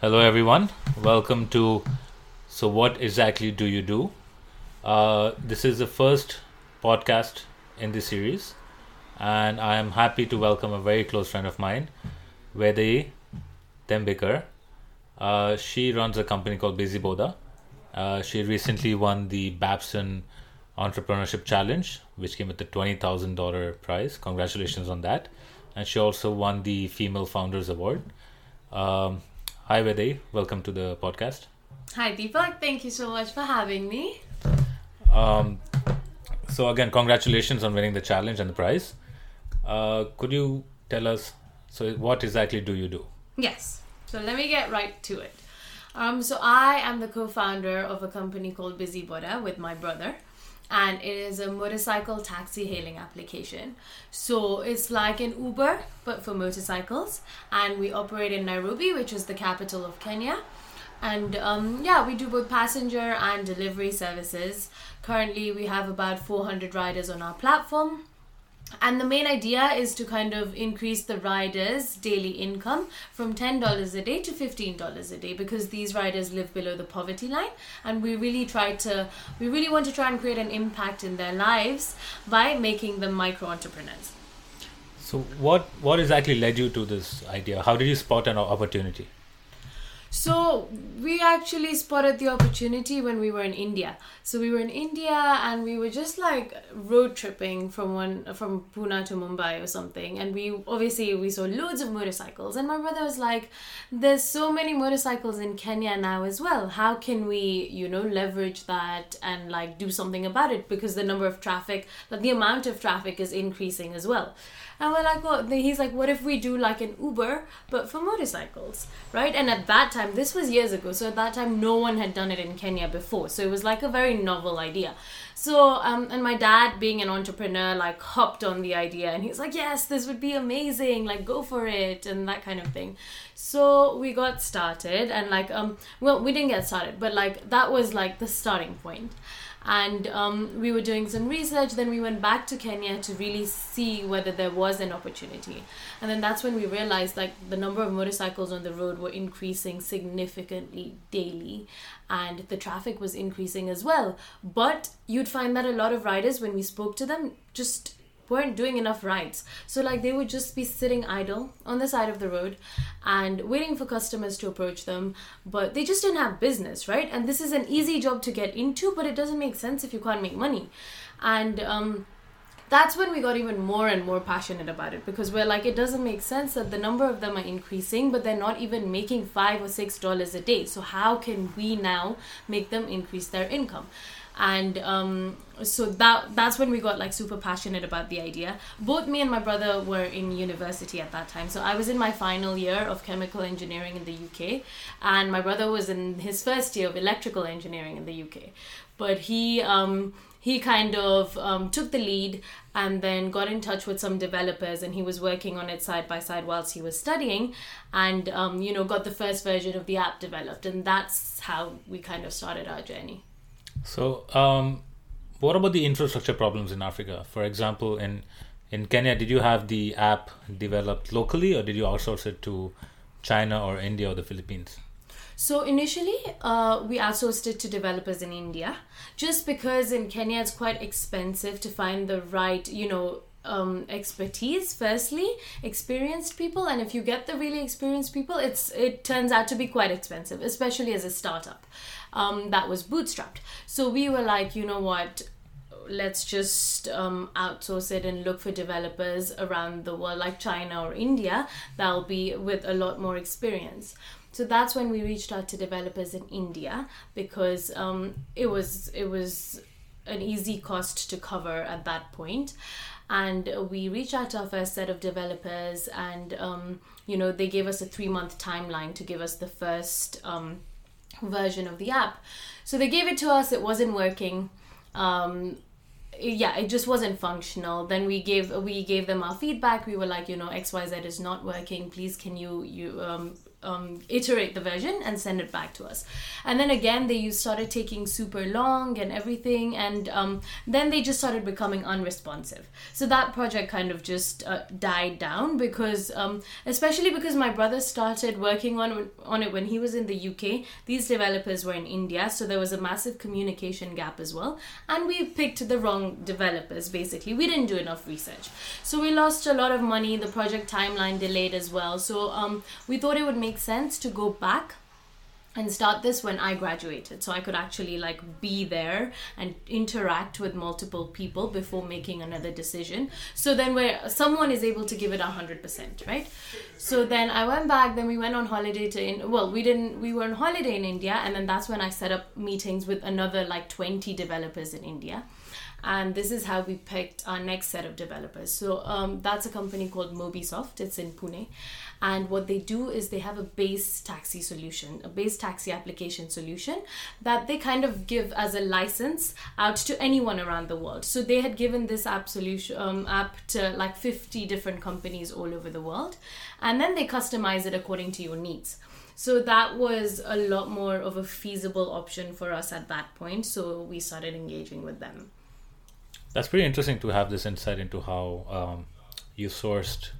Hello, everyone. Welcome to So, What Exactly Do You Do? Uh, this is the first podcast in this series, and I am happy to welcome a very close friend of mine, Vaidehi Tembhekar. Uh, she runs a company called Busy Boda. Uh, she recently won the Babson Entrepreneurship Challenge, which came with a $20,000 prize. Congratulations on that. And she also won the Female Founders Award. Um, hi, Vaidehi. Welcome to the podcast. Hi, Deepak. Thank you so much for having me. Um, so, again, congratulations on winning the challenge and the prize. Uh, could you tell us so what exactly do you do? Yes. So let me get right to it. Um, so I am the co-founder of a company called Busy Boda with my brother, and it is a motorcycle taxi hailing application. So it's like an Uber but for motorcycles, and we operate in Nairobi, which is the capital of Kenya. And um, yeah, we do both passenger and delivery services. Currently, we have about 400 riders on our platform and the main idea is to kind of increase the riders daily income from $10 a day to $15 a day because these riders live below the poverty line. And we really try to we really want to try and create an impact in their lives by making them micro entrepreneurs so what what exactly led you to this idea? How did you spot an opportunity so we actually spotted the opportunity when we were in India. So we were in India and we were just like road tripping from one from Pune to Mumbai or something. And we obviously we saw loads of motorcycles. And my brother was like, "There's so many motorcycles in Kenya now as well. How can we, you know, leverage that and like do something about it? Because the number of traffic, like the amount of traffic is increasing as well." And we're like, well, he's like, what if we do like an Uber, but for motorcycles, right? And at that time, this was years ago, so at that time, no one had done it in Kenya before. So it was like a very novel idea. So, um, and my dad, being an entrepreneur, like hopped on the idea and he's like, yes, this would be amazing, like go for it, and that kind of thing. So we got started, and like, um, well, we didn't get started, but like that was like the starting point and um, we were doing some research then we went back to kenya to really see whether there was an opportunity. And then that's when we realized like the number of motorcycles on the road were increasing significantly daily and the traffic was increasing as well. But you'd find that a lot of riders when we spoke to them just weren't doing enough rides. So like they would just be sitting idle on the side of the road and waiting for customers to approach them, but they just didn't have business, right? And this is an easy job to get into, but it doesn't make sense if you can't make money. And um that's when we got even more and more passionate about it because we're like it doesn't make sense that the number of them are increasing but they're not even making five or six dollars a day so how can we now make them increase their income and um, so that that's when we got like super passionate about the idea. Both me and my brother were in university at that time. So i was in my final year of chemical engineering in the uk and my brother was in his first year of electrical engineering in the uk but he um, he kind of um, took the lead and then got in touch with some developers and he was working on it side by side whilst he was studying. And um, you know got the first version of the app developed. And that's how we kind of started our journey so, um, what about the infrastructure problems in Africa? For example, in in Kenya, did you have the app developed locally, or did you outsource it to China or India or the Philippines? So initially, uh, we outsourced it to developers in India, just because in Kenya it's quite expensive to find the right, you know, um, expertise firstly experienced people and if you get the really experienced people it's it turns out to be quite expensive especially as a startup um, that was bootstrapped. So we were like you know what? Let's just um, outsource it and look for developers around the world like china or india that'll be with a lot more experience. So that's when we reached out to developers in india because um, it was it was an easy cost to cover at that point. And we reached out to our first set of developers and um, you know they gave us a three month timeline to give us the first um, version of the app. So they gave it to us it wasn't working. Um, yeah it just wasn't functional. Then we gave we gave them our feedback. We were like you know xyz is not working. Please can you you um, um, iterate the version and send it back to us. And then again, they started taking super long and everything, and um, then they just started becoming unresponsive. So that project kind of just uh, died down because, um, especially because my brother started working on on it when he was in the UK. These developers were in India, so there was a massive communication gap as well, and we picked the wrong developers. Basically, we didn't do enough research, so we lost a lot of money. The project timeline delayed as well. So um, we thought it would make sense to go back and start this when I graduated so I could actually like be there and interact with multiple people before making another decision. So then where someone is able to give it a hundred percent right? So then I went back then we went on holiday to in well we didn't we were on holiday in India and then that's when I set up meetings with another like 20 developers in India. And this is how we picked our next set of developers. So um, that's a company called mobisoft. It's in pune and what they do is they have a base taxi solution a base taxi application solution that they kind of give as a license out to anyone around the world. So they had given this app solution um, app to like 50 different companies all over the world. And then they customize it according to your needs. So that was a lot more of a feasible option for us at that point. So we started engaging with them. That's pretty interesting to have this insight into how um, you sourced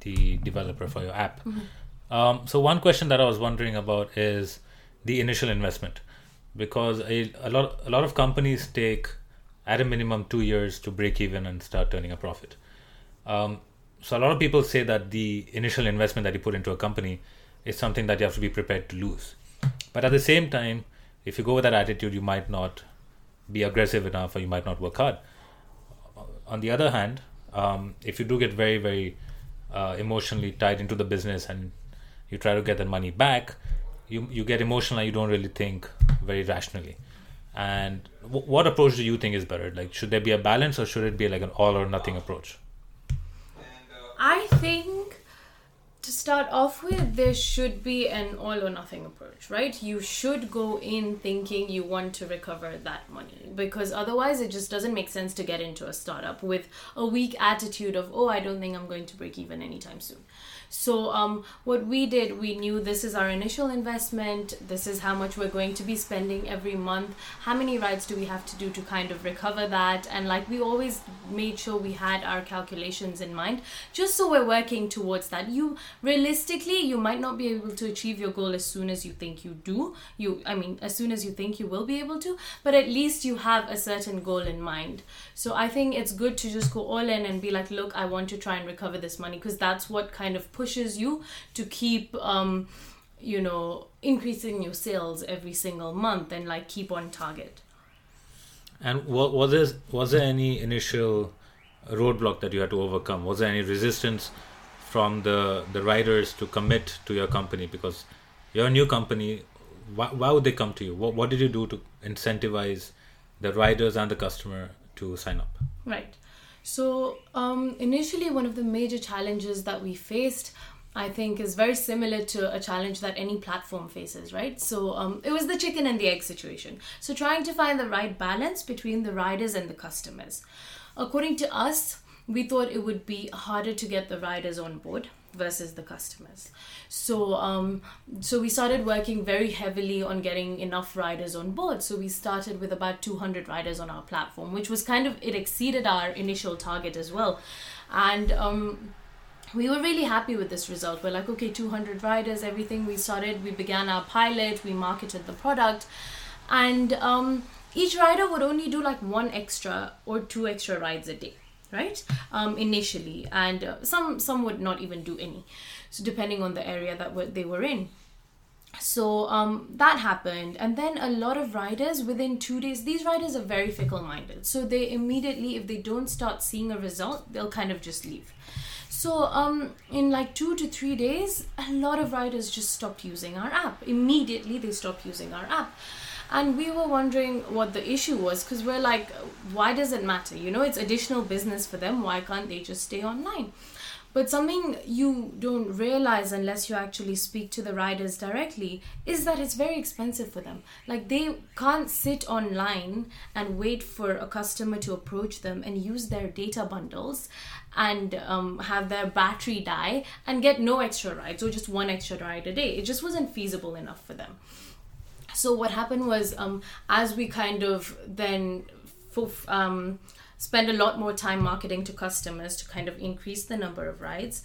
the developer for your app. Mm-hmm. Um, so one question that I was wondering about is the initial investment, because a, a lot a lot of companies take at a minimum two years to break even and start turning a profit. Um, so a lot of people say that the initial investment that you put into a company is something that you have to be prepared to lose. But at the same time, if you go with that attitude, you might not be aggressive enough, or you might not work hard. On the other hand, um, if you do get very very uh, emotionally tied into the business and you try to get that money back, you you get emotional and you don't really think very rationally. And w- what approach do you think is better? Like, should there be a balance or should it be like an all or nothing approach? I think to start off with, there should be an all or nothing approach, right? You should go in thinking you want to recover that money because otherwise it just doesn't make sense to get into a startup with a weak attitude of, oh, I don't think I'm going to break even anytime soon. So, um, what we did, we knew this is our initial investment, this is how much we're going to be spending every month, how many rides do we have to do to kind of recover that, and like we always made sure we had our calculations in mind, just so we're working towards that. You realistically, you might not be able to achieve your goal as soon as you think you do. You, I mean, as soon as you think you will be able to, but at least you have a certain goal in mind. So I think it's good to just go all in and be like, look, I want to try and recover this money because that's what kind of pushes you to keep um, you know increasing your sales every single month and like keep on target. And what was there was there any initial roadblock that you had to overcome? Was there any resistance from the the riders to commit to your company? Because you're a new company. Why, why would they come to you? What, what did you do to incentivize the riders and the customer to sign up? Right so, um, initially, one of the major challenges that we faced, I think, is very similar to a challenge that any platform faces, right? So, um, it was the chicken and the egg situation. So, trying to find the right balance between the riders and the customers. According to us, we thought it would be harder to get the riders on board versus the customers. So um, so we started working very heavily on getting enough riders on board. So we started with about 200 riders on our platform, which was kind of it exceeded our initial target as well, and. Um, we were really happy with this result. We're like, okay, 200 riders, everything. We started, we began our pilot, we marketed the product, and um, each rider would only do like one extra or two extra rides a day right? Um, initially. And uh, some some would not even do any. So depending on the area that they were in. So um, that happened. And then a lot of riders within two days these riders are very fickle minded so they immediately if they don't start seeing a result they'll kind of just leave. So um, in like two to three days a lot of riders just stopped using our app. Immediately they stopped using our app and we were wondering what the issue was because we're like why does it matter you know it's additional business for them why can't they just stay online But something you don't realize unless you actually speak to the riders directly is that it's very expensive for them. Like they can't sit online and wait for a customer to approach them and use their data bundles and um, have their battery die and get no extra rides or just one extra ride a day. It just wasn't feasible enough for them. So what happened was, um, as we kind of then um, spend a lot more time marketing to customers to kind of increase the number of rides.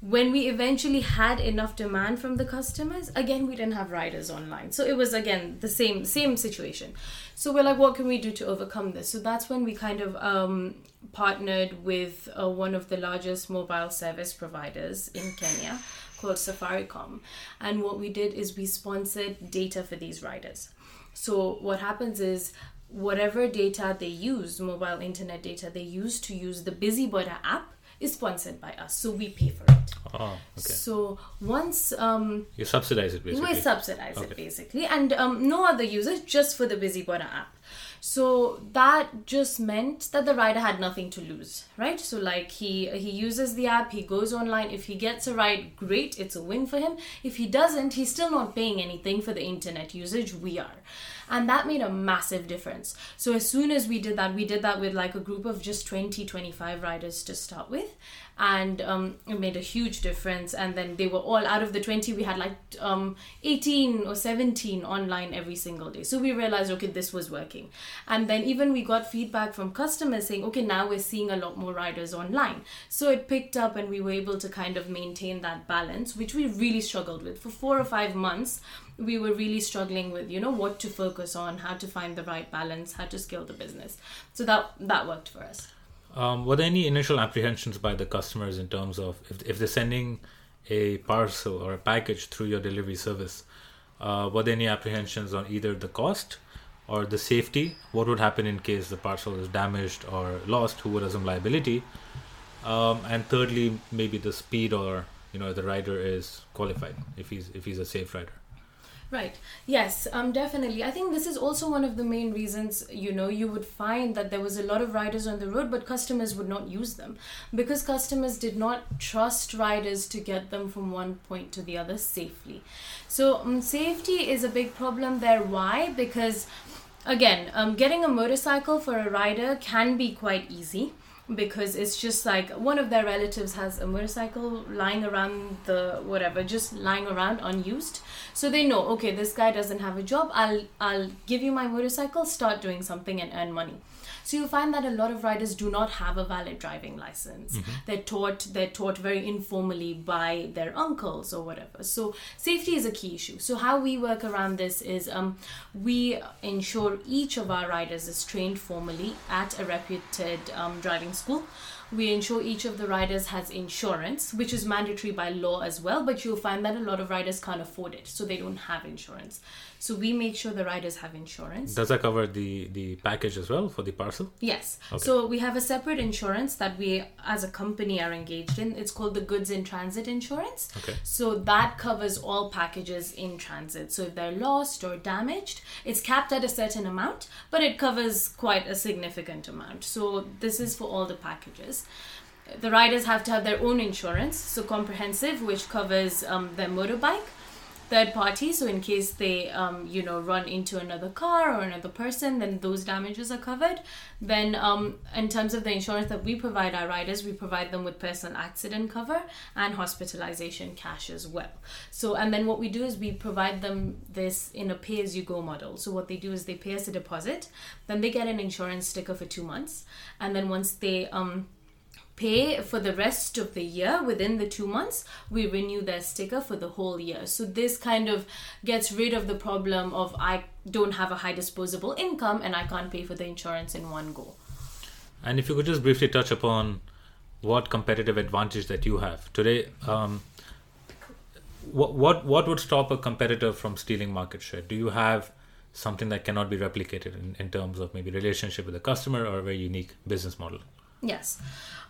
When we eventually had enough demand from the customers, again we didn't have riders online. So it was again the same same situation. So we're like, what can we do to overcome this? So that's when we kind of um, partnered with uh, one of the largest mobile service providers in Kenya called Safaricom. And what we did is we sponsored data for these riders. So what happens is whatever data they use, mobile internet data they use to use the Busy Boda app is sponsored by us, so we pay for it. Oh, okay. So once um, you subsidize it, basically. We subsidize okay. it basically, and um, no other users, just for the Busy Boda app. So that just meant that the rider had nothing to lose, right? So like he he uses the app, he goes online. If he gets a ride, great, it's a win for him. If he doesn't, he's still not paying anything for the internet usage. We are and that made a massive difference so as soon as we did that we did that with like a group of just 20 25 riders to start with and um, it made a huge difference. And then they were all out of the 20 we had like um, 18 or 17 online every single day. So we realized okay this was working. And then even we got feedback from customers saying okay now we're seeing a lot more riders online. So it picked up and we were able to kind of maintain that balance which we really struggled with. For four or five months we were really struggling with you know what to focus on how to find the right balance how to scale the business. So that that worked for us um, were there any initial apprehensions by the customers in terms of if, if they're sending a parcel or a package through your delivery service uh, were there any apprehensions on either the cost or the safety? What would happen in case the parcel is damaged or lost? Who would assume liability? Um, and thirdly maybe the speed or you know the rider is qualified if he's if he's a safe rider Right. Yes, um, definitely. I think this is also one of the main reasons, you know, you would find that there was a lot of riders on the road, but customers would not use them because customers did not trust riders to get them from one point to the other safely. So, um, safety is a big problem there. Why? Because, again, um, getting a motorcycle for a rider can be quite easy because it's just like one of their relatives has a motorcycle lying around the whatever just lying around unused so they know okay this guy doesn't have a job i'll i'll give you my motorcycle start doing something and earn money so you find that a lot of riders do not have a valid driving license. Mm-hmm. They're taught they're taught very informally by their uncles or whatever. So safety is a key issue. So how we work around this is um, we ensure each of our riders is trained formally at a reputed um, driving school we ensure each of the riders has insurance, which is mandatory by law as well, but you'll find that a lot of riders can't afford it, so they don't have insurance. So we make sure the riders have insurance. Does that cover the the package as well for the parcel? Yes. Okay. So we have a separate insurance that we as a company are engaged in. It's called the goods in transit insurance. Okay. So that covers all packages in transit. So if they're lost or damaged, it's capped at a certain amount, but it covers quite a significant amount. So this is for all the packages the riders have to have their own insurance, so comprehensive, which covers um, their motorbike, third party so in case they um, you know run into another car or another person then those damages are covered. Then um, in terms of the insurance that we provide our riders we provide them with personal accident cover and hospitalization cash as well. So and then what we do is we provide them this in a pay as you go model. So what they do is they pay us a deposit then they get an insurance sticker for two months and then once they um pay for the rest of the year within the two months we renew their sticker for the whole year. So this kind of gets rid of the problem of i don't have a high disposable income and i can't pay for the insurance in one go. And if you could just briefly touch upon what competitive advantage that you have. Today um, what, what what would stop a competitor from stealing market share? Do you have something that cannot be replicated in, in terms of maybe relationship with the customer or a very unique business model Yes.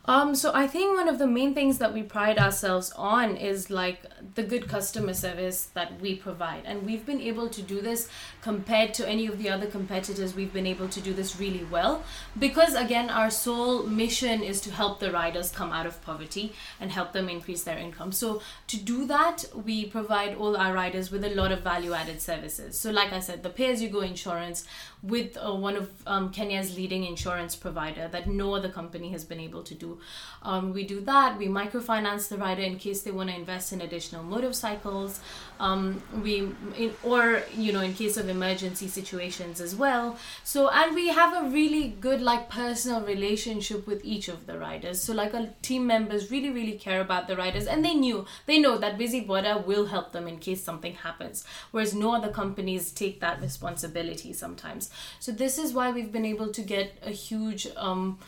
Um, so I think one of the main things that we pride ourselves on is like the good customer service that we provide. And we've been able to do this compared to any of the other competitors. We've been able to do this really well because again, our sole mission is to help the riders come out of poverty and help them increase their income. So to do that, we provide all our riders with a lot of value added services. So like I said, the pay as you go insurance with uh, one of um, Kenya's leading insurance provider that no other company has been able to do um, we do that. We microfinance the rider in case they want to invest in additional motorcycles. Um, we in, or you know in case of emergency situations as well. So and we have a really good like personal relationship with each of the riders. So like our team members really really care about the riders and they knew they know that Busy Boda will help them in case something happens. Whereas no other companies take that responsibility sometimes. So this is why we've been able to get a huge um,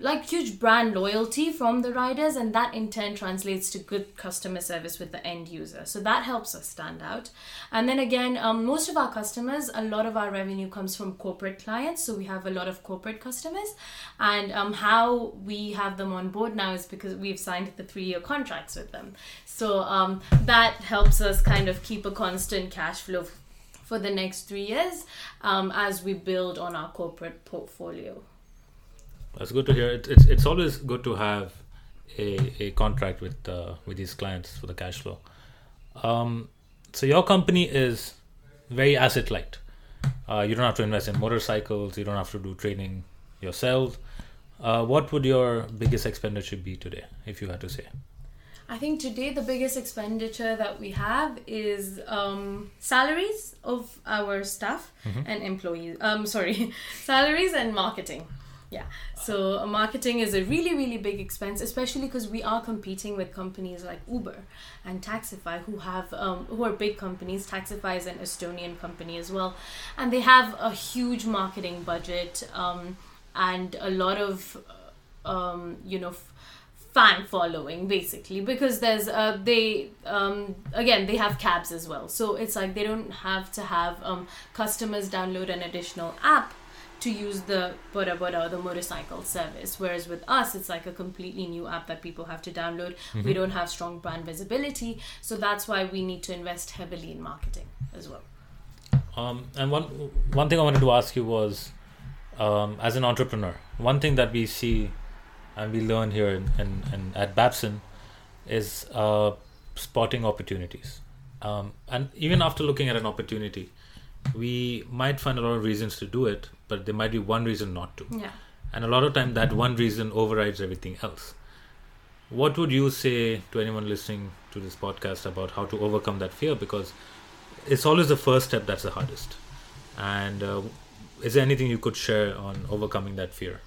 like huge brand loyalty from the riders and that in turn translates to good customer service with the end user. So that helps us stand out. And then again um, most of our customers a lot of our revenue comes from corporate clients. So we have a lot of corporate customers. And um, how we have them on board now is because we've signed the three year contracts with them. So um, that helps us kind of keep a constant cash flow for the next three years um, as we build on our corporate portfolio that's good to hear. It, it's it's always good to have a, a contract with uh, with these clients for the cash flow. Um, so your company is very asset light. Uh, you don't have to invest in motorcycles. You don't have to do training yourself. Uh, what would your biggest expenditure be today, if you had to say? I think today the biggest expenditure that we have is um, salaries of our staff mm-hmm. and employees. Um, sorry, salaries and marketing. Yeah. So uh, marketing is a really, really big expense, especially because we are competing with companies like Uber and Taxify, who have um, who are big companies. Taxify is an Estonian company as well, and they have a huge marketing budget um, and a lot of um, you know. F- fan following basically because there's uh they um again they have cabs as well so it's like they don't have to have um customers download an additional app to use the Boda Boda or the motorcycle service. Whereas with us, it's like a completely new app that people have to download. Mm-hmm. We don't have strong brand visibility, so that's why we need to invest heavily in marketing as well. Um, and one one thing I wanted to ask you was, um, as an entrepreneur, one thing that we see and we learn here in, in, in at Babson is uh, spotting opportunities. Um, and even after looking at an opportunity, we might find a lot of reasons to do it, but there might be one reason not to. Yeah. And a lot of time that one reason overrides everything else. What would you say to anyone listening to this podcast about how to overcome that fear? Because it's always the first step that's the hardest. And uh, is there anything you could share on overcoming that fear?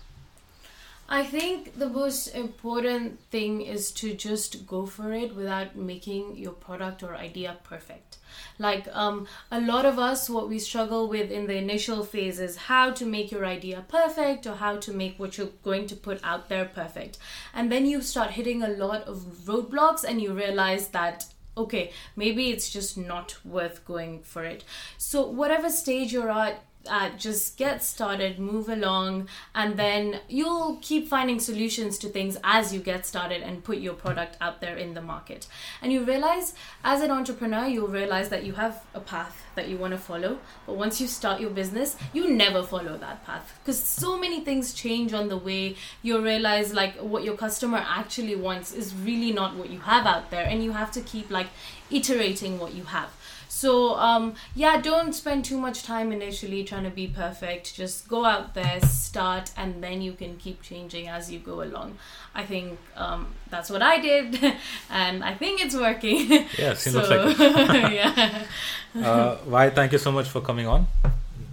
I think the most important thing is to just go for it without making your product or idea perfect. Like um, a lot of us, what we struggle with in the initial phase is how to make your idea perfect or how to make what you're going to put out there perfect. And then you start hitting a lot of roadblocks and you realize that okay, maybe it's just not worth going for it. So, whatever stage you're at, uh, just get started, move along, and then you'll keep finding solutions to things as you get started and put your product out there in the market. And you realize, as an entrepreneur, you'll realize that you have a path that you want to follow, but once you start your business, you never follow that path because so many things change on the way. You realize, like, what your customer actually wants is really not what you have out there, and you have to keep like iterating what you have. So um, yeah, don't spend too much time initially trying to be perfect. Just go out there, start, and then you can keep changing as you go along. I think um, that's what I did, and I think it's working. Yeah, seems so, like yeah. uh, why? Thank you so much for coming on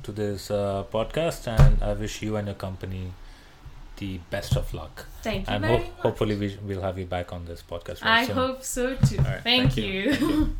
to this uh, podcast, and I wish you and your company the best of luck. Thank you. And ho- hopefully we will have you back on this podcast. I soon. hope so too. Right, thank, thank, you. you. thank you.